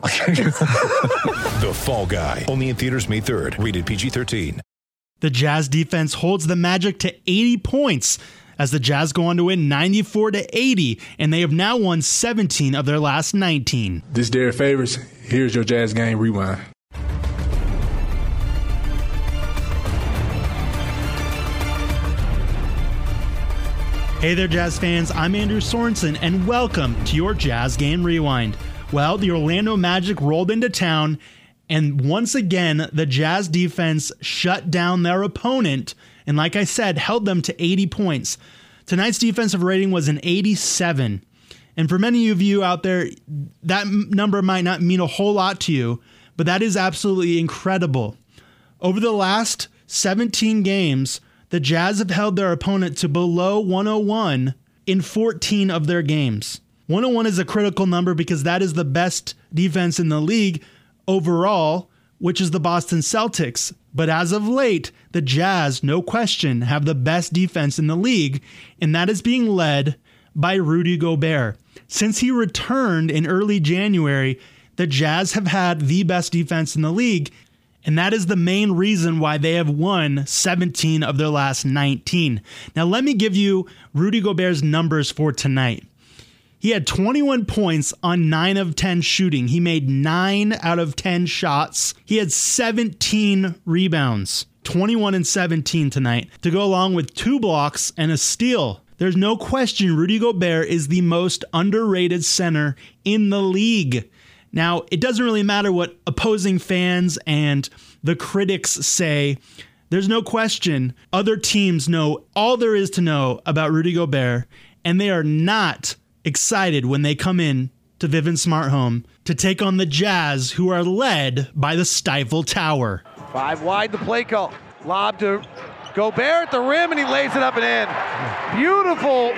The Fall Guy. Only in theaters May 3rd. Rated PG-13. The Jazz defense holds the Magic to 80 points as the Jazz go on to win 94 to 80, and they have now won 17 of their last 19. This is Derrick Favors. Here's your Jazz Game Rewind. Hey there, Jazz fans. I'm Andrew Sorensen, and welcome to your Jazz Game Rewind. Well, the Orlando Magic rolled into town, and once again, the Jazz defense shut down their opponent, and like I said, held them to 80 points. Tonight's defensive rating was an 87. And for many of you out there, that number might not mean a whole lot to you, but that is absolutely incredible. Over the last 17 games, the Jazz have held their opponent to below 101 in 14 of their games. 101 is a critical number because that is the best defense in the league overall, which is the Boston Celtics. But as of late, the Jazz, no question, have the best defense in the league, and that is being led by Rudy Gobert. Since he returned in early January, the Jazz have had the best defense in the league, and that is the main reason why they have won 17 of their last 19. Now, let me give you Rudy Gobert's numbers for tonight. He had 21 points on 9 of 10 shooting. He made 9 out of 10 shots. He had 17 rebounds, 21 and 17 tonight, to go along with two blocks and a steal. There's no question Rudy Gobert is the most underrated center in the league. Now, it doesn't really matter what opposing fans and the critics say. There's no question other teams know all there is to know about Rudy Gobert, and they are not excited when they come in to Vivint Smart Home to take on the Jazz, who are led by the Stifle Tower. Five wide, the play call. Lob to Gobert at the rim, and he lays it up and in. Beautiful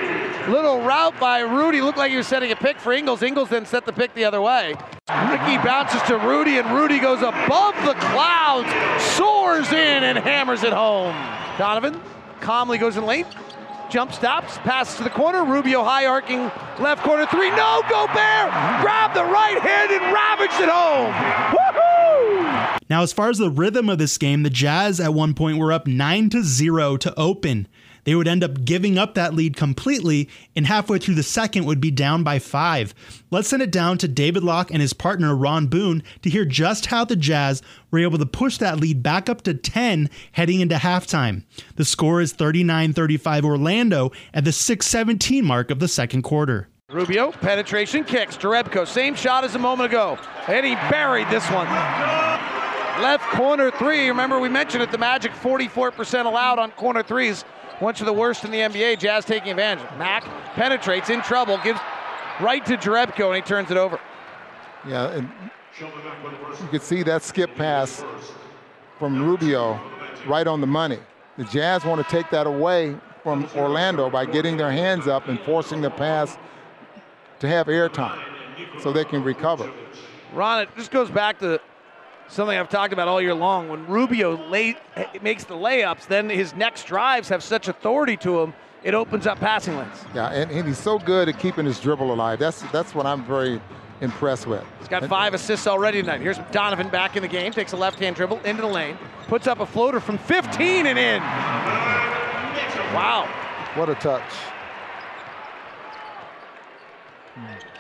little route by Rudy. Looked like he was setting a pick for Ingles. Ingles then set the pick the other way. Ricky bounces to Rudy, and Rudy goes above the clouds, soars in, and hammers it home. Donovan calmly goes in late. Jump stops, passes to the corner. Rubio high arcing left corner three. No, Gobert! Grab the right hand and ravaged it home. Woohoo! Now, as far as the rhythm of this game, the Jazz at one point were up 9 to 0 to open. They would end up giving up that lead completely, and halfway through the second would be down by five. Let's send it down to David Locke and his partner Ron Boone to hear just how the Jazz were able to push that lead back up to 10 heading into halftime. The score is 39 35 Orlando at the 617 mark of the second quarter. Rubio, penetration kicks. Jerebko, same shot as a moment ago. And he buried this one. Left corner three. Remember, we mentioned it, the Magic 44% allowed on corner threes. One of the worst in the NBA. Jazz taking advantage. Mack penetrates, in trouble, gives right to Jerebko, and he turns it over. Yeah, and you could see that skip pass from Rubio right on the money. The Jazz want to take that away from Orlando by getting their hands up and forcing the pass to have air time so they can recover. Ron, it just goes back to something I've talked about all year long. When Rubio lay, makes the layups, then his next drives have such authority to him, it opens up passing lanes. Yeah, and, and he's so good at keeping his dribble alive. That's that's what I'm very impressed with. He's got five assists already tonight. Here's Donovan back in the game, takes a left-hand dribble into the lane, puts up a floater from 15 and in. Wow. What a touch. Hmm.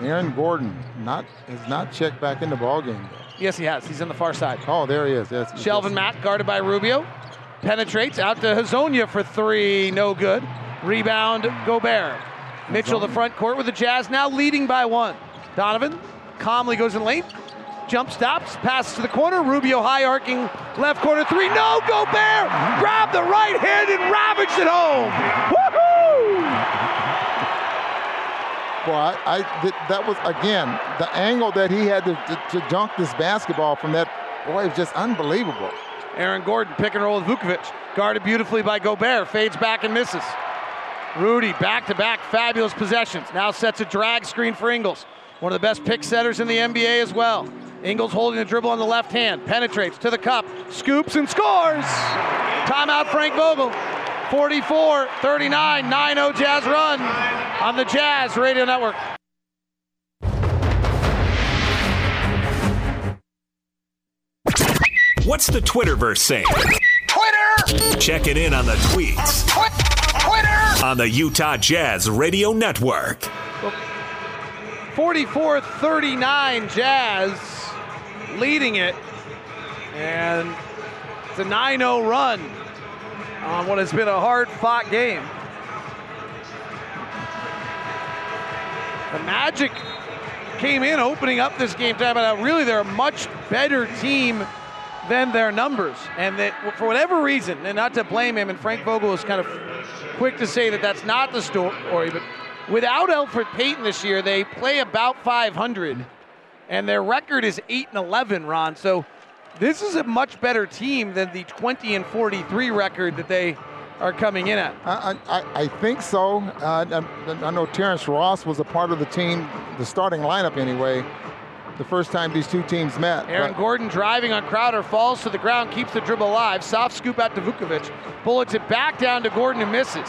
Aaron Gordon not has not checked back in the ballgame. Though. Yes, he has. He's on the far side. Oh, there he is. Yes, Shelvin Mack guarded by Rubio. Penetrates out to Hezonja for three. No good. Rebound, Gobert. Mitchell, the front court with the Jazz now leading by one. Donovan calmly goes in late. Jump stops, passes to the corner. Rubio high arcing left corner three. No, Gobert! Grab the right hand and ravaged it home. Woohoo! Boy, I, I th- that was again the angle that he had to, to, to dunk this basketball from that. Boy, was just unbelievable. Aaron Gordon, pick and roll with Vucevic. Guarded beautifully by Gobert. Fades back and misses. Rudy, back to back, fabulous possessions. Now sets a drag screen for Ingles. One of the best pick setters in the NBA as well. Ingles holding the dribble on the left hand, penetrates to the cup, scoops and scores. Timeout, Frank Vogel. 44 39, 9 0 Jazz run on the Jazz Radio Network. What's the Twitterverse saying? Twitter! Checking in on the tweets Twi- Twitter! on the Utah Jazz Radio Network. 44 39 Jazz leading it. And it's a 9 0 run on what has been a hard fought game. The Magic came in opening up this game time, but really they're a much better team than their numbers. And that for whatever reason, and not to blame him, and Frank Vogel is kind of quick to say that that's not the story, but without Elfrid Payton this year, they play about 500, and their record is 8 and 11, Ron. So this is a much better team than the 20 and 43 record that they are coming in at. I, I, I think so. Uh, I, I know Terrence Ross was a part of the team, the starting lineup anyway, the first time these two teams met. Aaron But- Gordon driving on Crowder, falls to the ground, keeps the dribble alive. Soft scoop out to Vucevic. Bullets it back down to Gordon and misses.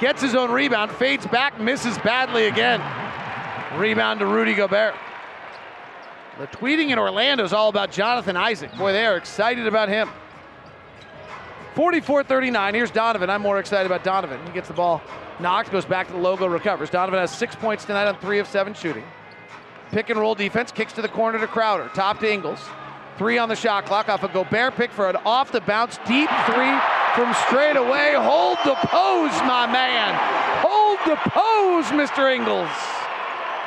Gets his own rebound, fades back, misses badly again. Rebound to Rudy Gobert. The tweeting in Orlando is all about Jonathan Isaac. Boy, they are excited about him. 44 39. Here's Donovan. I'm more excited about Donovan. He gets the ball knocked, goes back to the logo, recovers. Donovan has six points tonight on three of seven shooting. Pick and roll defense, kicks to the corner to Crowder. Top to Ingles. Three on the shot clock off a Gobert pick for an off the bounce deep three from straight away. Hold the pose, my man. Hold the pose, Mr. Ingles.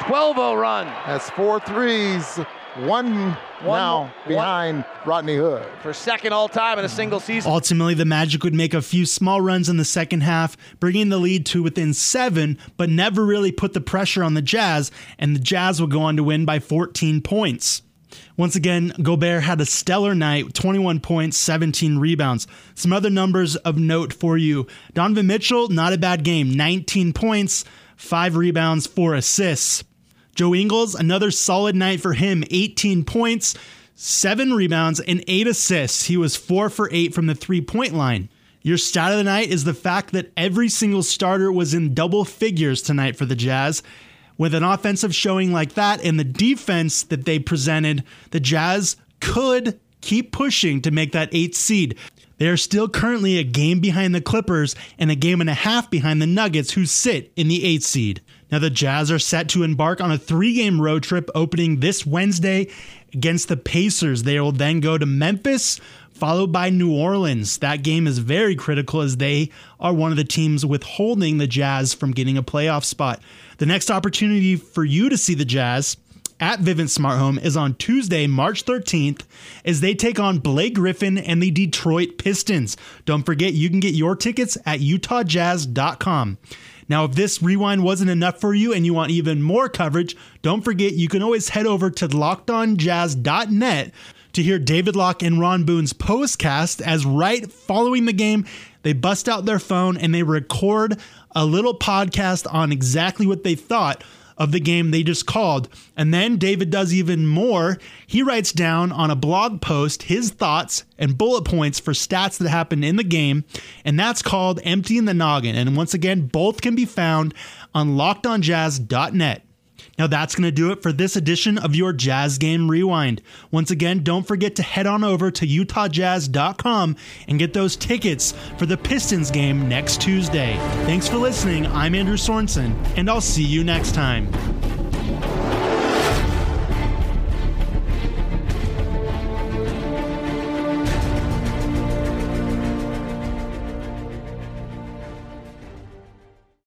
12 0 run That's four threes, one, One now more- behind Rodney Hood. for second all time in a single season. Ultimately, the Magic would make a few small runs in the second half, bringing the lead to within seven, but never really put the pressure on the Jazz, and the Jazz would go on to win by 14 points. Once again, Gobert had a stellar night 21 points, 17 rebounds. Some other numbers of note for you Donovan Mitchell, not a bad game 19 points, 5 rebounds, 4 assists. Joe Ingles, another solid night for him 18 points, 7 rebounds, and 8 assists. He was 4 for 8 from the three point line. Your stat of the night is the fact that every single starter was in double figures tonight for the Jazz. With an offensive showing like that and the defense that they presented, the Jazz could keep pushing to make that eighth seed. They are still currently a game behind the Clippers and a game and a half behind the Nuggets, who sit in the eighth seed. Now, the Jazz are set to embark on a three game road trip opening this Wednesday against the Pacers. They will then go to Memphis, followed by New Orleans. That game is very critical as they are one of the teams withholding the Jazz from getting a playoff spot. The next opportunity for you to see the Jazz at Vivint Smart Home is on Tuesday, March 13th, as they take on Blake Griffin and the Detroit Pistons. Don't forget, you can get your tickets at utahjazz.com. Now, if this rewind wasn't enough for you and you want even more coverage, don't forget you can always head over to lockedonjazz.net to hear David Locke and Ron Boone's postcast as right following the game, they bust out their phone and they record a little podcast on exactly what they thought of the game they just called. And then David does even more. He writes down on a blog post his thoughts and bullet points for stats that happened in the game, and that's called Emptying the Noggin. And once again, both can be found on lockedonjazz.net. Now that's going to do it for this edition of your Jazz Game Rewind. Once again, don't forget to head on over to utahjazz.com and get those tickets for the Pistons game next Tuesday. Thanks for listening. I'm Andrew Sorensen, and I'll see you next time.